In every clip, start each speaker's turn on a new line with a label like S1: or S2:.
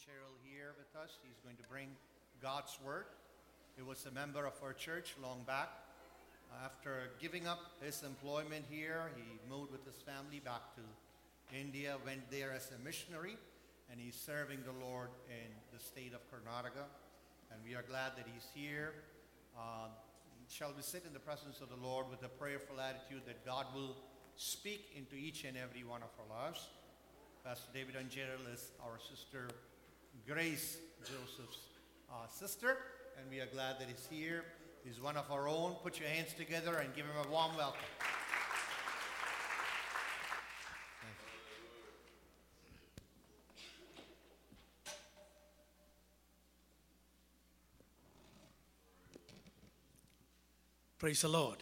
S1: Cheryl here with us. He's going to bring God's Word. He was a member of our church long back. After giving up his employment here, he moved with his family back to India, went there as a missionary, and he's serving the Lord in the state of Karnataka. And we are glad that he's here. Uh, shall we sit in the presence of the Lord with a prayerful attitude that God will speak into each and every one of our lives? Pastor David Ancheril is our sister Grace Joseph's uh, sister, and we are glad that he's here. He's one of our own. Put your hands together and give him a warm welcome.
S2: Praise the Lord.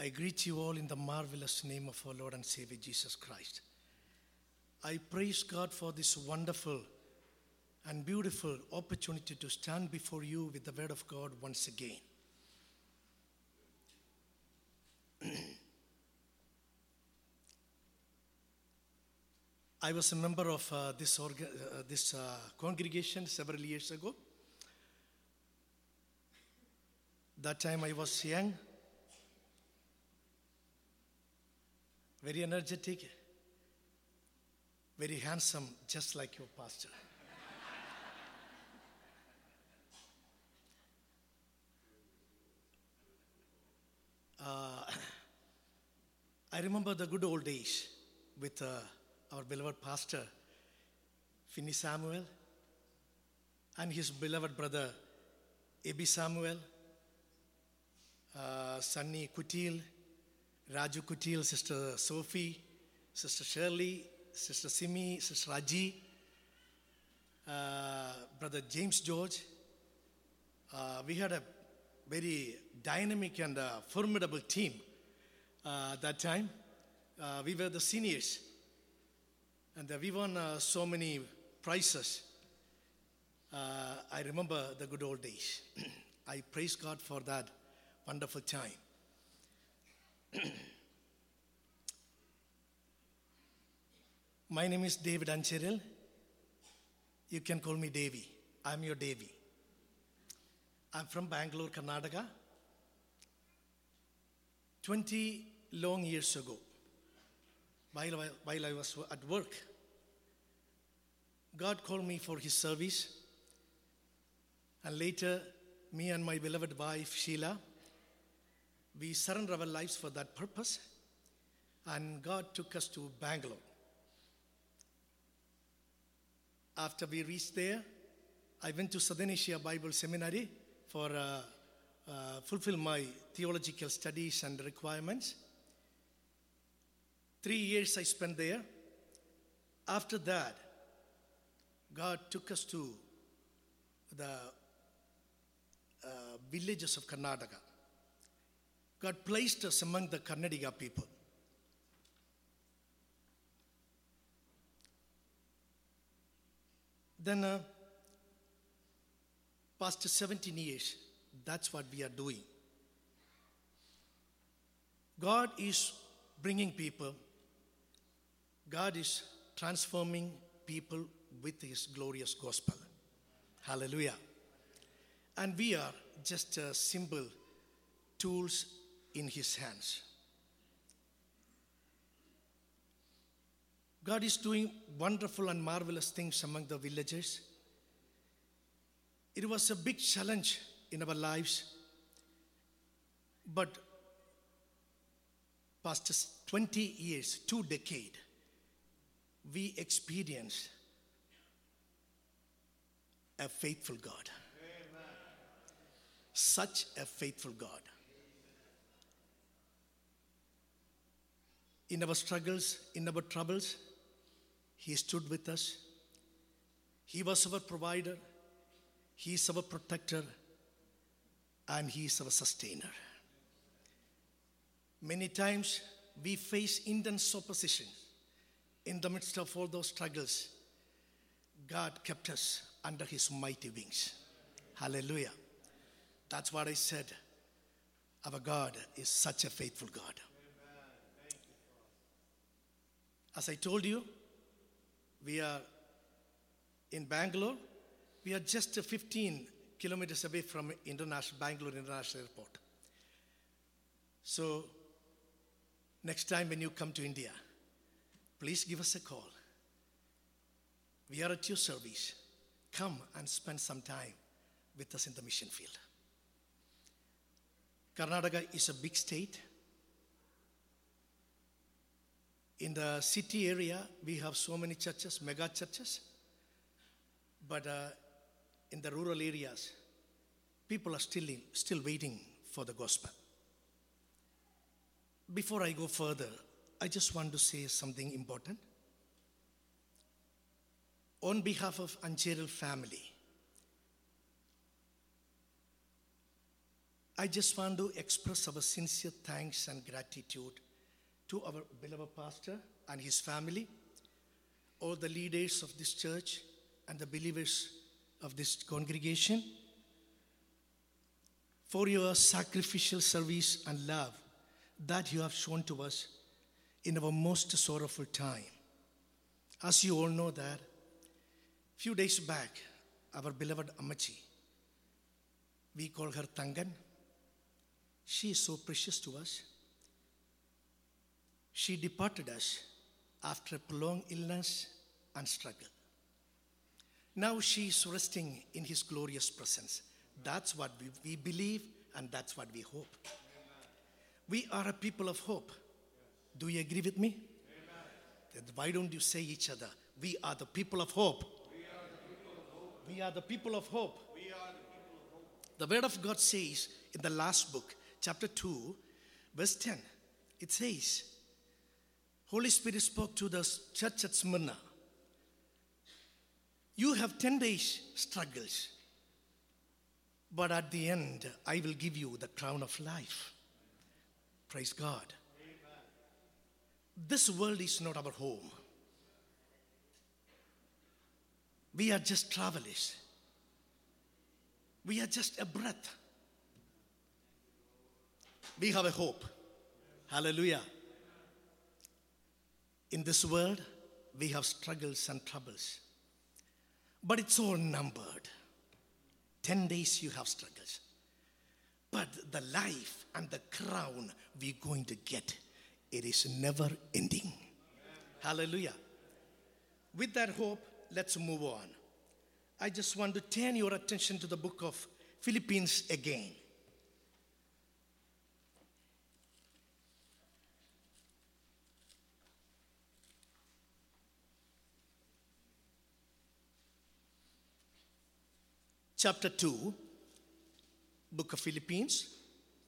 S2: I greet you all in the marvelous name of our Lord and Savior Jesus Christ. I praise God for this wonderful and beautiful opportunity to stand before you with the Word of God once again. I was a member of uh, this, orga- uh, this uh, congregation several years ago. That time I was young, very energetic, very handsome, just like your pastor. Uh, I remember the good old days with uh, our beloved pastor, Finney Samuel, and his beloved brother, Ebi Samuel, uh, Sunny Kutil, Raju Kutil, Sister Sophie, Sister Shirley, Sister Simi, Sister Raji, uh, Brother James George. Uh, we had a very dynamic and uh, formidable team uh, that time. Uh, we were the seniors, and uh, we won so many prizes. I remember the good old days. I praise God for that wonderful time. My name is David Ancheril. You can call me Davy. I'm your Davy. I'm from Bangalore, Karnataka. 20 long years ago, while while I was at work, God called me for His service. And later, me and my beloved wife, Sheila, we surrendered our lives for that purpose. And God took us to Bangalore. After we reached there, I went to Southern Asia Bible Seminary for uh, uh, fulfill my theological studies and requirements. Three years I spent there. After that, God took us to the uh, villages of Karnataka. God placed us among the Kannadiga people. Then, uh, past 17 years, that's what we are doing. God is bringing people, God is transforming people with His glorious gospel. Hallelujah. And we are just uh, simple tools in His hands. God is doing wonderful and marvelous things among the villagers. It was a big challenge in our lives, but past 20 years, two decade, we experienced a faithful God. Such a faithful God. In our struggles, in our troubles, He stood with us. He was our provider, He is our protector, and He is our sustainer. Many times we face intense opposition. In the midst of all those struggles, God kept us under His mighty wings. Hallelujah. That's what I said. Our God is such a faithful God. As I told you, we are in Bangalore. We are just 15 kilometers away from international Bangalore International Airport. So, next time when you come to India, please give us a call. We are at your service. Come and spend some time with us in the mission field. Karnataka is a big state. In the city area, we have so many churches, mega churches. But uh, in the rural areas, people are still, in, still waiting for the gospel. Before I go further, I just want to say something important. On behalf of Ancheril family, I just want to express our sincere thanks and gratitude to our beloved pastor and his family, all the leaders of this church, and the believers of this congregation for your sacrificial service and love that you have shown to us in our most sorrowful time. As you all know that, few days back, our beloved Amachi, we call her Tangan, she is so precious to us. She departed us after a prolonged illness and struggle. Now she is resting in His glorious presence. That's what we, we believe and that's what we hope. We are a people of hope. Do you agree with me? Then why don't you say each other? We are the people of hope. We are the people of hope. The word of God says in the last book, chapter 2, verse 10, it says, Holy Spirit spoke to the church at Smyrna. You have 10 days struggles, but at the end, I will give you the crown of life. Praise God. This world is not our home. We are just travelers. We are just a breath. We have a hope. Hallelujah. In this world, we have struggles and troubles. But it's all numbered. 10 days you have struggles. But the life and the crown we're going to get, it is never ending. Hallelujah. With that hope, let's move on. I just want to turn your attention to the book of Philippians again. Chapter 2, book of Philippians,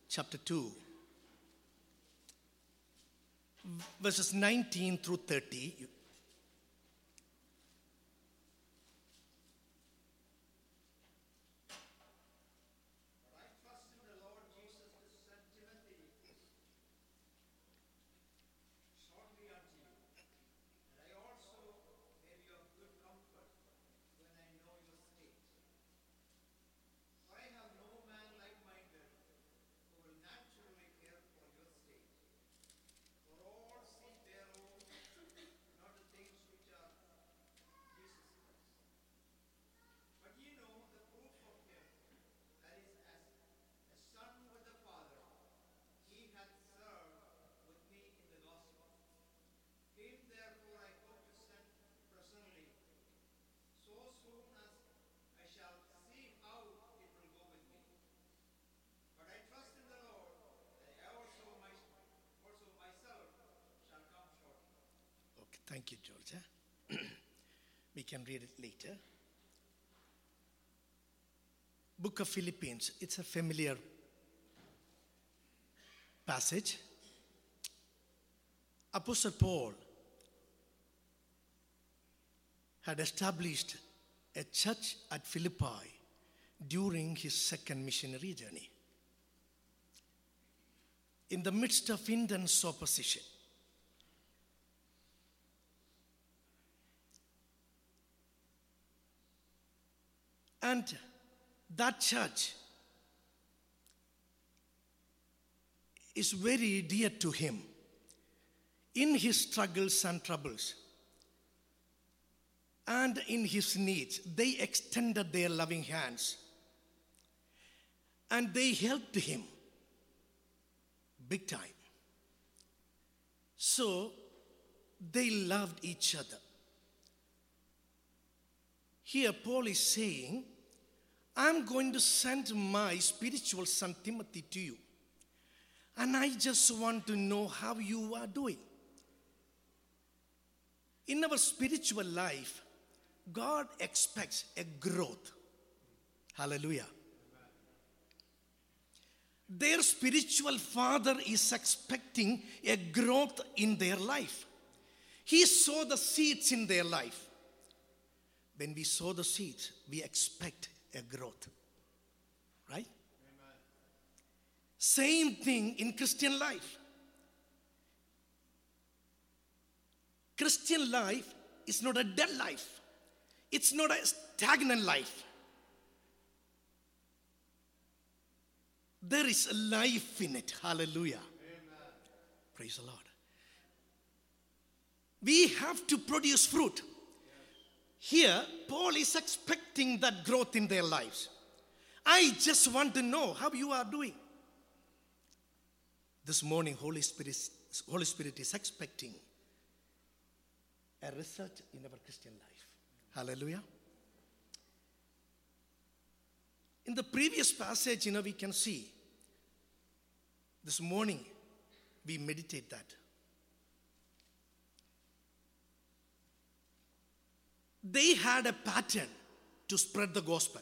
S2: chapter 2, verses 19 through 30.
S1: For I have no man like-minded who will naturally care for your state. For all seek their own, not the things which are Jesus Christ. But ye know the proof of him that is as a son with the father, he hath served with me in the gospel. Him therefore I hope to send presently, so soon as I shall see how it will go with me. But I trust in the Lord that I also, my, also myself shall come shortly.
S2: Okay, we can read it later. Book of Philippians, it's a familiar passage. Apostle Paul had established a church at Philippi during his second missionary journey. In the midst of intense opposition, And that church is very dear to him. in his struggles and troubles and in his needs, they extended their loving hands and they helped him big time. So they loved each other. Here, Paul is saying, I'm going to send my spiritual son Timothy to you. And I just want to know how you are doing. In our spiritual life, God expects a growth. Hallelujah. Their spiritual father is expecting a growth in their life. He saw the seeds in their life. When we sow the seeds, we expect a growth. Right? Same thing in Christian life. Christian life is not a dead life, it's not a stagnant life. There is a life in it. Hallelujah. Praise the Lord. We have to produce fruit. Here, Paul is expecting that growth in their lives. I just want to know how you are doing. This morning, Holy Spirit, Holy Spirit is expecting a result in our Christian life. Hallelujah. In the previous passage, you know, we can see this morning we meditate that. They had a pattern to spread the gospel.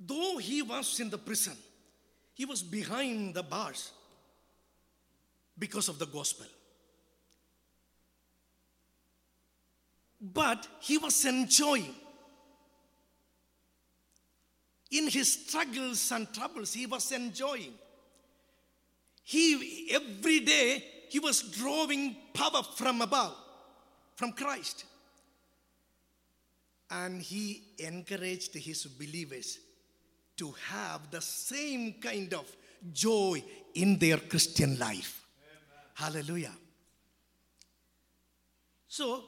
S2: Though he was in the prison, he was behind the bars because of the gospel. But he was enjoying. In his struggles and troubles, he was enjoying. He every day he was drawing power from above, from Christ. And he encouraged his believers to have the same kind of joy in their Christian life. Hallelujah. So,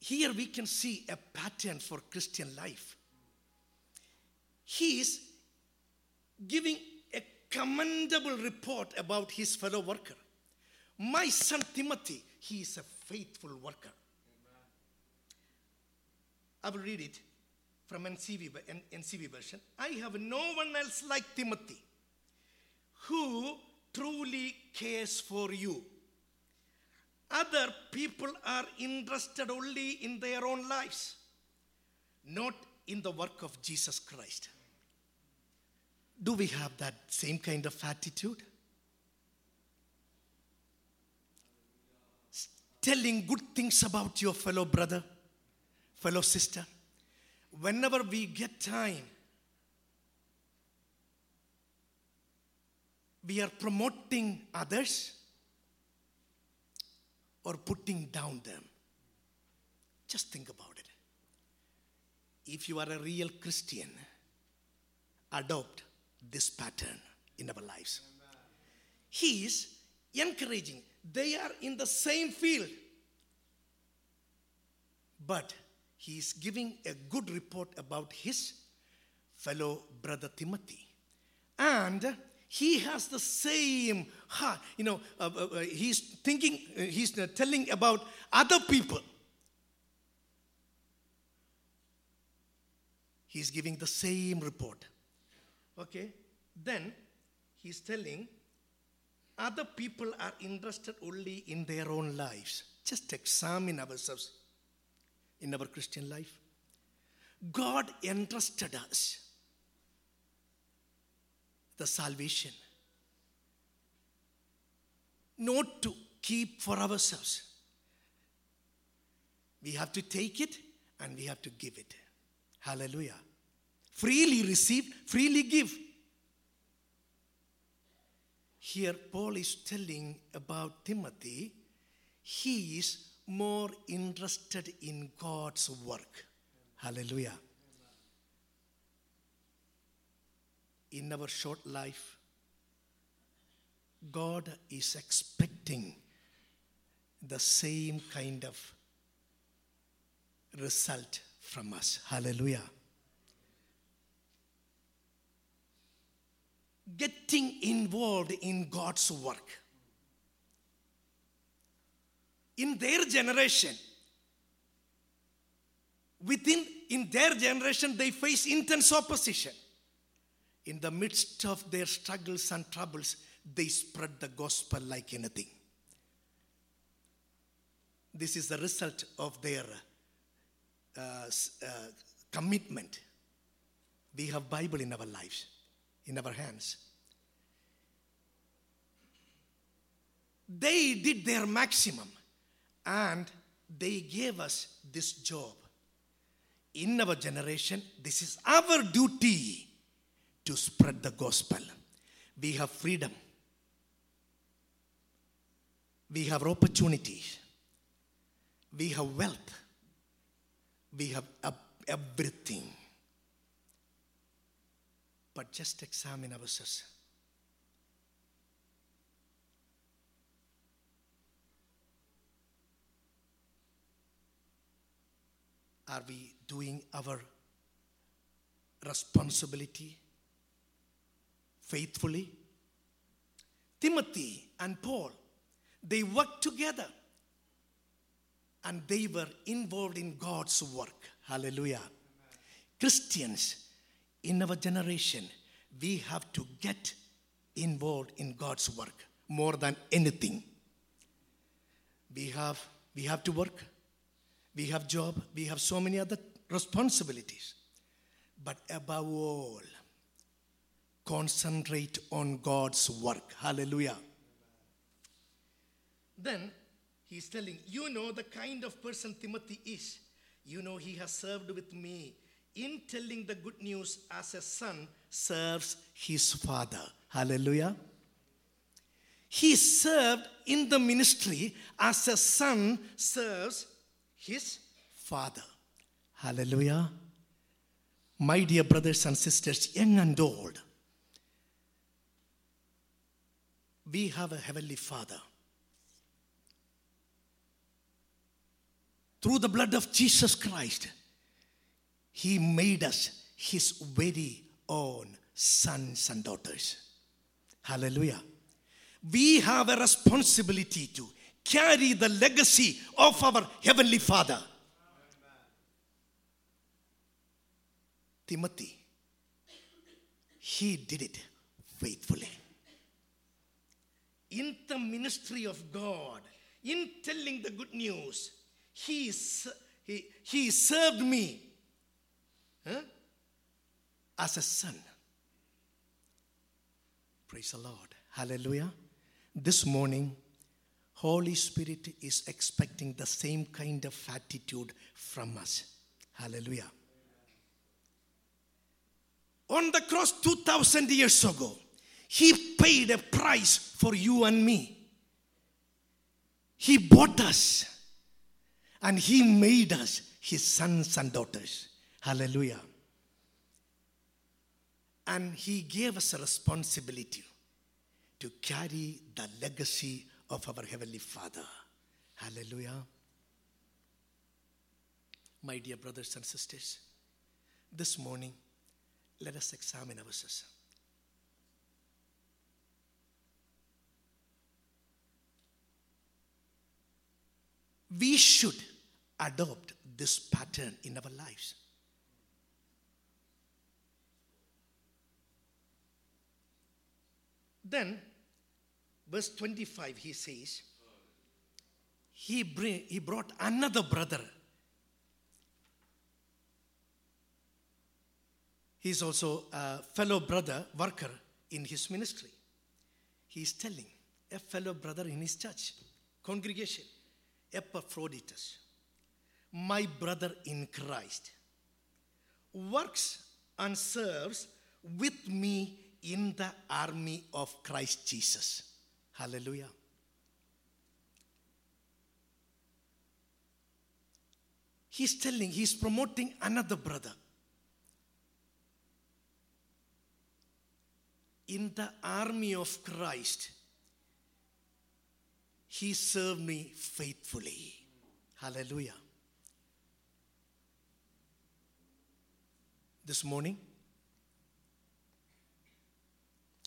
S2: here we can see a pattern for Christian life. He is giving a commendable report about his fellow worker. My son Timothy, he is a faithful worker. I will read it from NCV, NCV version. I have no one else like Timothy who truly cares for you. Other people are interested only in their own lives, not in the work of Jesus Christ. Do we have that same kind of attitude? Telling good things about your fellow brother, fellow sister. Whenever we get time, we are promoting others or putting down them. Just think about it. If you are a real Christian, adopt this pattern in our lives. He is encouraging. They are in the same field. But he is giving a good report about his fellow brother Timothy. And he has the same heart. You know, uh, uh, uh, he's thinking, uh, he's uh, telling about other people. He's giving the same report. Okay? Then he's telling other people are interested only in their own lives. Just examine ourselves in our Christian life. God entrusted us the salvation not to keep for ourselves. We have to take it and we have to give it. Hallelujah. Freely receive, freely give. Here, Paul is telling about Timothy, he is more interested in God's work. Hallelujah. In our short life, God is expecting the same kind of result from us. Hallelujah. Getting involved in God's work. In their generation, within in their generation, they face intense opposition. In the midst of their struggles and troubles, they spread the gospel like anything. This is the result of their uh, uh, commitment. We have Bible in our lives, in our hands. They did their maximum and they gave us this job. In our generation, this is our duty to spread the gospel. We have freedom. We have opportunities. We have wealth. We have everything. But just examine ourselves. Are we doing our responsibility faithfully? Timothy and Paul, they worked together and they were involved in God's work. Hallelujah. Christians in our generation, we have to get involved in God's work more than anything. We have, we have to work, we have job, we have so many other responsibilities. But above all, concentrate on God's work. Hallelujah. Then he's telling, You know the kind of person Timothy is. You know he has served with me in telling the good news as a son serves his father. Hallelujah. He served in the ministry as a son serves his father. Hallelujah. My dear brothers and sisters, young and old, we have a heavenly father. Through the blood of Jesus Christ, he made us his very own sons and daughters. Hallelujah. We have a responsibility to carry the legacy of our heavenly father. Timothy, he did it faithfully. In the ministry of God, in telling the good news, he, he, he served me huh, as a son. Praise the Lord. Hallelujah. This morning, Holy Spirit is expecting the same kind of attitude from us. Hallelujah. On the cross 2000 years ago, he paid a price for you and me. He bought us and he made us his sons and daughters. Hallelujah. And he gave us a responsibility to carry the legacy of our Heavenly Father. Hallelujah. My dear brothers and sisters, this morning, let us examine ourselves. We should adopt this pattern in our lives. Then, verse 25, he says, he, bring, he brought another brother. He's also a fellow brother, worker in his ministry. He's telling a fellow brother in his church, congregation, Epaphroditus, my brother in Christ, works and serves with me in the army of Christ Jesus. Hallelujah. He's telling, he's promoting another brother. In the army of Christ, he served me faithfully. Hallelujah. This morning,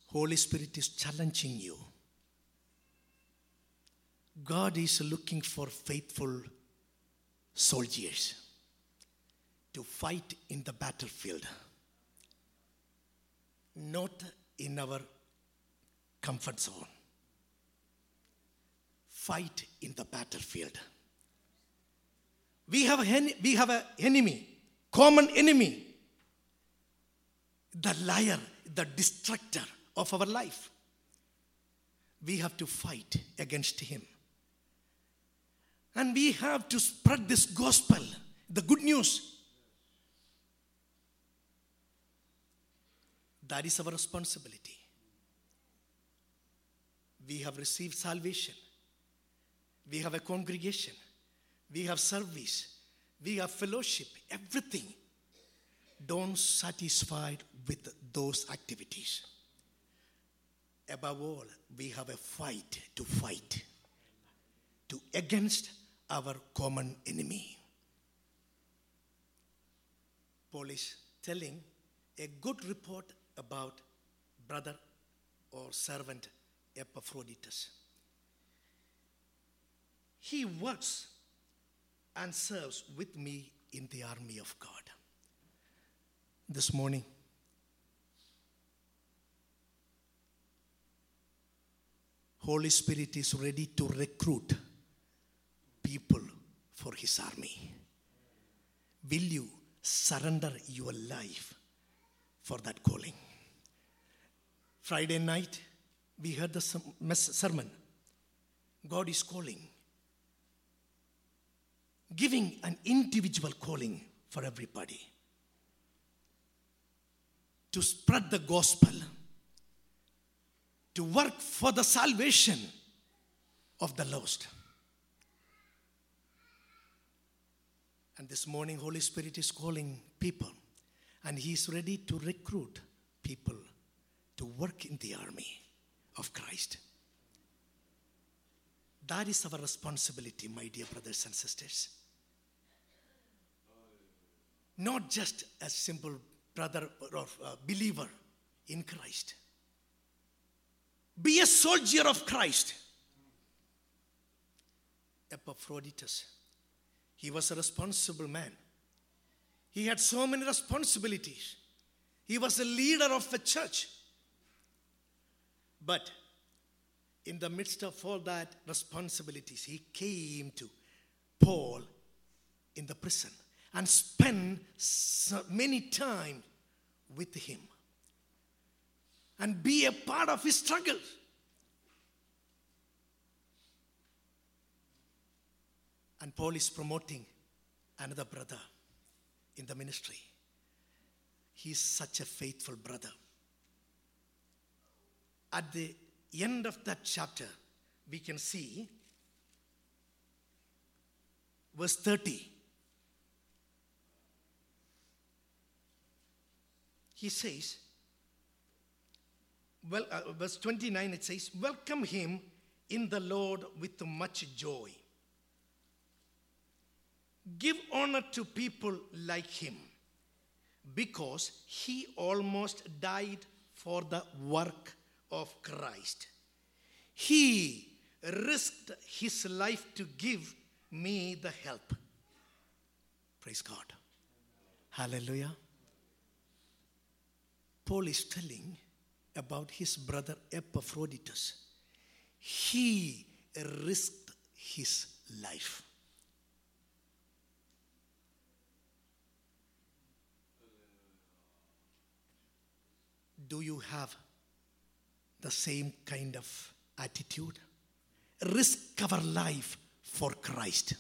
S2: Holy Spirit is challenging you. God is looking for faithful soldiers to fight in the battlefield, not in our comfort zone. Fight in the battlefield. We have, an, we have an enemy, common enemy, the liar, the destructor of our life. We have to fight against him. And we have to spread this gospel, the good news. That is our responsibility. We have received salvation. We have a congregation. We have service. We have fellowship. Everything. Don't satisfied with those activities. Above all, we have a fight to fight to against our common enemy. Paul is telling a good report about brother or servant Epaphroditus. He works and serves with me in the army of God. This morning, Holy Spirit is ready to recruit people for his army. Will you surrender your life for that calling? Friday night, we heard the sermon. God is calling, giving an individual calling for everybody to spread the gospel, to work for the salvation of the lost. And this morning, Holy Spirit is calling people, and He is ready to recruit people to work in the army of Christ. That is our responsibility, my dear brothers and sisters. Not just a simple brother or uh, believer in Christ. Be a soldier of Christ. Epaphroditus, he was a responsible man. He had so many responsibilities. He was a leader of a church. But in the midst of all that responsibilities, he came to Paul in the prison and spent so many time with him and be a part of his struggle. And Paul is promoting another brother in the ministry. He's such a faithful brother. At the end of that chapter, we can see verse 30. He says, well, uh, verse 29, it says, Welcome him in the Lord with much joy. Give honor to people like him because he almost died for the work of Christ. He risked his life to give me the help. Praise God. Hallelujah. Paul is telling about his brother Epaphroditus. He risked his life. Do you have the same kind of attitude? Risk our life for Christ.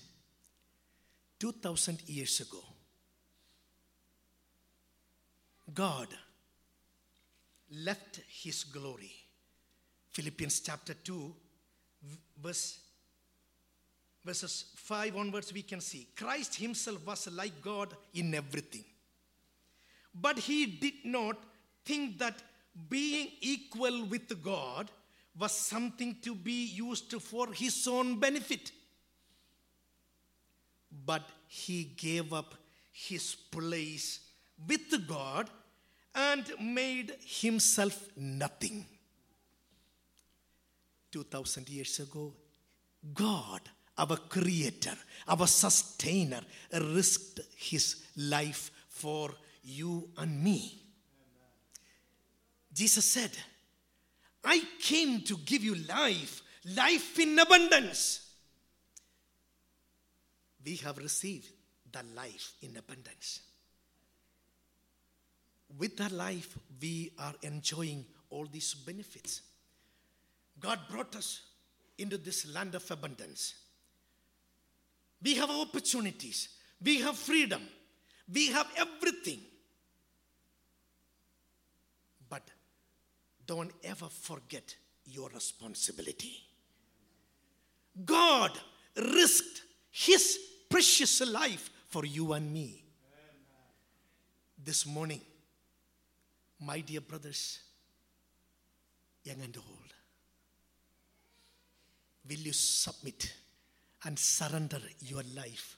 S2: 2000 years ago, God left his glory. Philippians chapter 2, verse, verses 5 onwards, we can see Christ himself was like God in everything. But he did not think that being equal with God was something to be used for his own benefit. But he gave up his place with God and made himself nothing. 2000 years ago, God, our creator, our sustainer, risked his life for you and me. Jesus said, I came to give you life, life in abundance. We have received the life in abundance. With that life, we are enjoying all these benefits. God brought us into this land of abundance. We have opportunities, we have freedom, we have everything. But don't ever forget your responsibility. God risked his precious life for you and me. This morning, my dear brothers, young and old, will you submit and surrender your life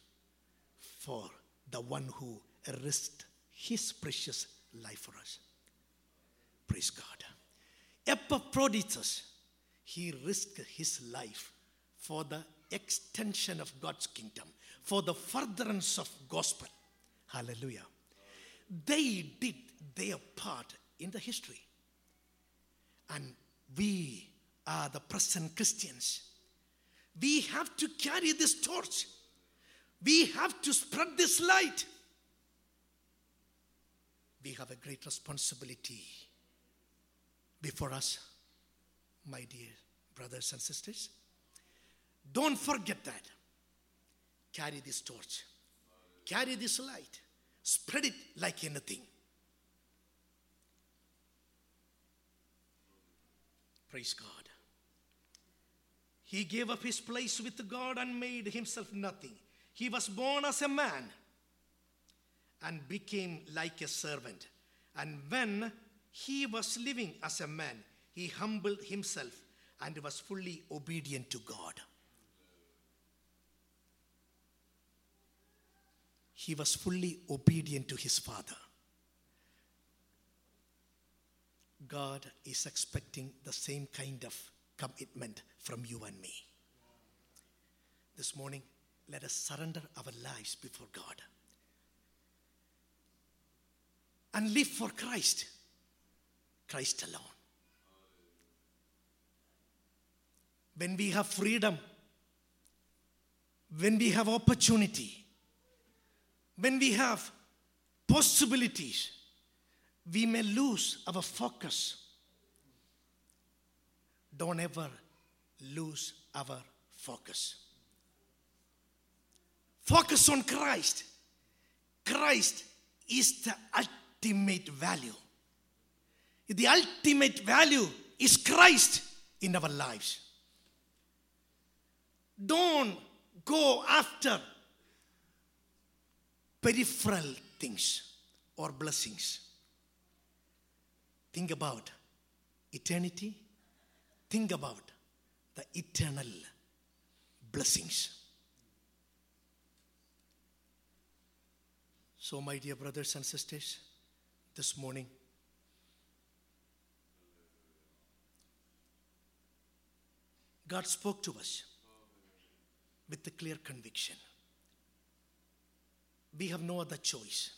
S2: for the one who risked his precious life for us? Praise God. Epaphroditus, he risked his life for the extension of God's kingdom, for the furtherance of gospel. Hallelujah. They did their part in the history. And we are the present Christians. We have to carry this torch. We have to spread this light. We have a great responsibility before us, my dear brothers and sisters. Don't forget that. Carry this torch, carry this light, spread it like anything. Praise God. He gave up his place with God and made himself nothing. He was born as a man and became like a servant. And when he was living as a man, he humbled himself and was fully obedient to God. He was fully obedient to his father. God is expecting the same kind of commitment from you and me. This morning, let us surrender our lives before God and live for Christ, Christ alone. When we have freedom, when we have opportunity, when we have possibilities, we may lose our focus. Don't ever lose our focus. Focus on Christ. Christ is the ultimate value. The ultimate value is Christ in our lives. Don't go after peripheral things or blessings. Think about eternity. Think about the eternal blessings. So, my dear brothers and sisters, this morning, God spoke to us with a clear conviction. We have no other choice.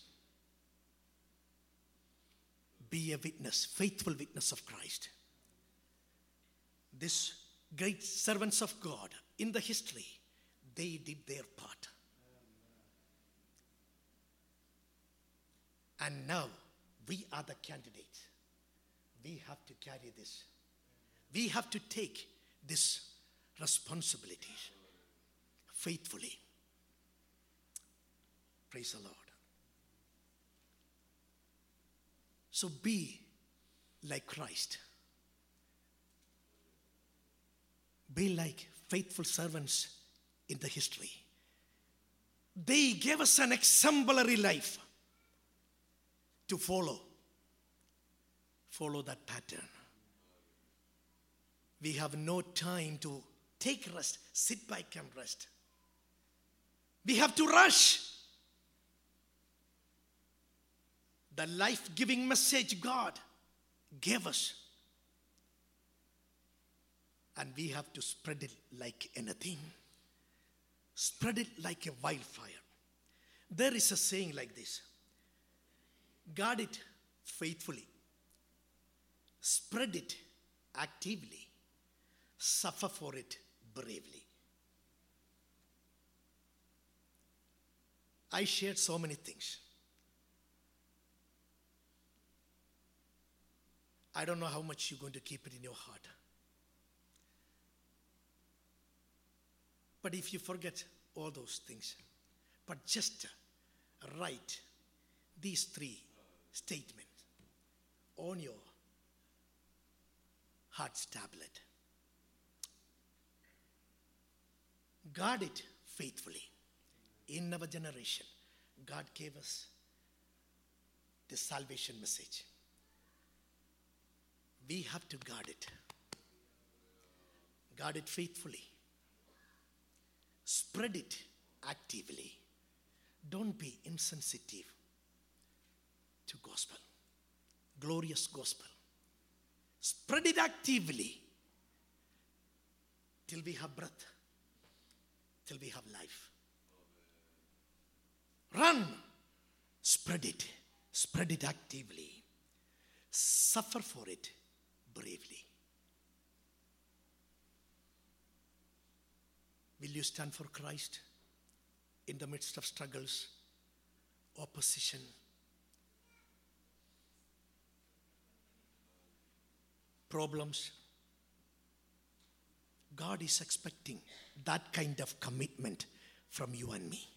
S2: Be a witness, faithful witness of Christ. These great servants of God in the history, they did their part. And now we are the candidates. We have to carry this. We have to take this responsibility faithfully. Praise the Lord. So be like Christ. Be like faithful servants in the history. They gave us an exemplary life to follow. Follow that pattern. We have no time to take rest, sit back and rest. We have to rush. The life giving message God gave us. And we have to spread it like anything. Spread it like a wildfire. There is a saying like this guard it faithfully, spread it actively, suffer for it bravely. I shared so many things. I don't know how much you're going to keep it in your heart. But if you forget all those things, but just write these three statements on your heart's tablet. Guard it faithfully. In our generation, God gave us the salvation message. We have to guard it. Guard it faithfully. Spread it actively. Don't be insensitive to gospel. Glorious gospel. Spread it actively till we have breath, till we have life. Run. Spread it. Spread it actively. Suffer for it bravely. Will you stand for Christ in the midst of struggles, opposition? Problems. God is expecting that kind of commitment from you and me.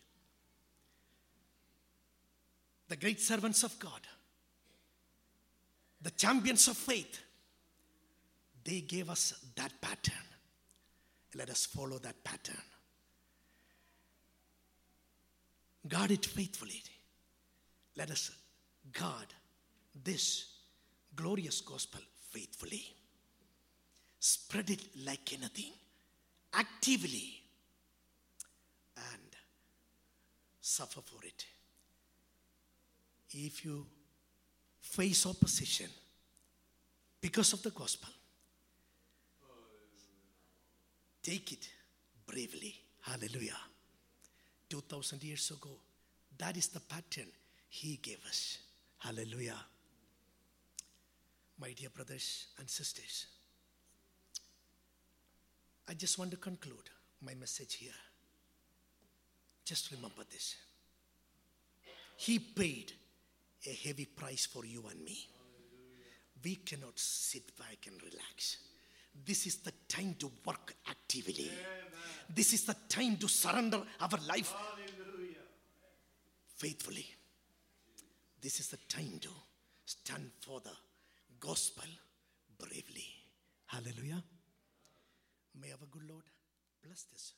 S2: The great servants of God, the champions of faith, they gave us that pattern. Let us follow that pattern. Guard it faithfully. Let us guard this glorious gospel faithfully. Spread it like anything, actively, and suffer for it. If you face opposition because of the gospel, take it bravely. Hallelujah. 2000 years ago, that is the pattern he gave us. Hallelujah. My dear brothers and sisters, I just want to conclude my message here. Just remember this. He paid a heavy price for you and me. We cannot sit back and relax. This is the time to work actively. This is the time to surrender our life faithfully. This is the time to stand for the gospel bravely. Hallelujah. May our good Lord bless this.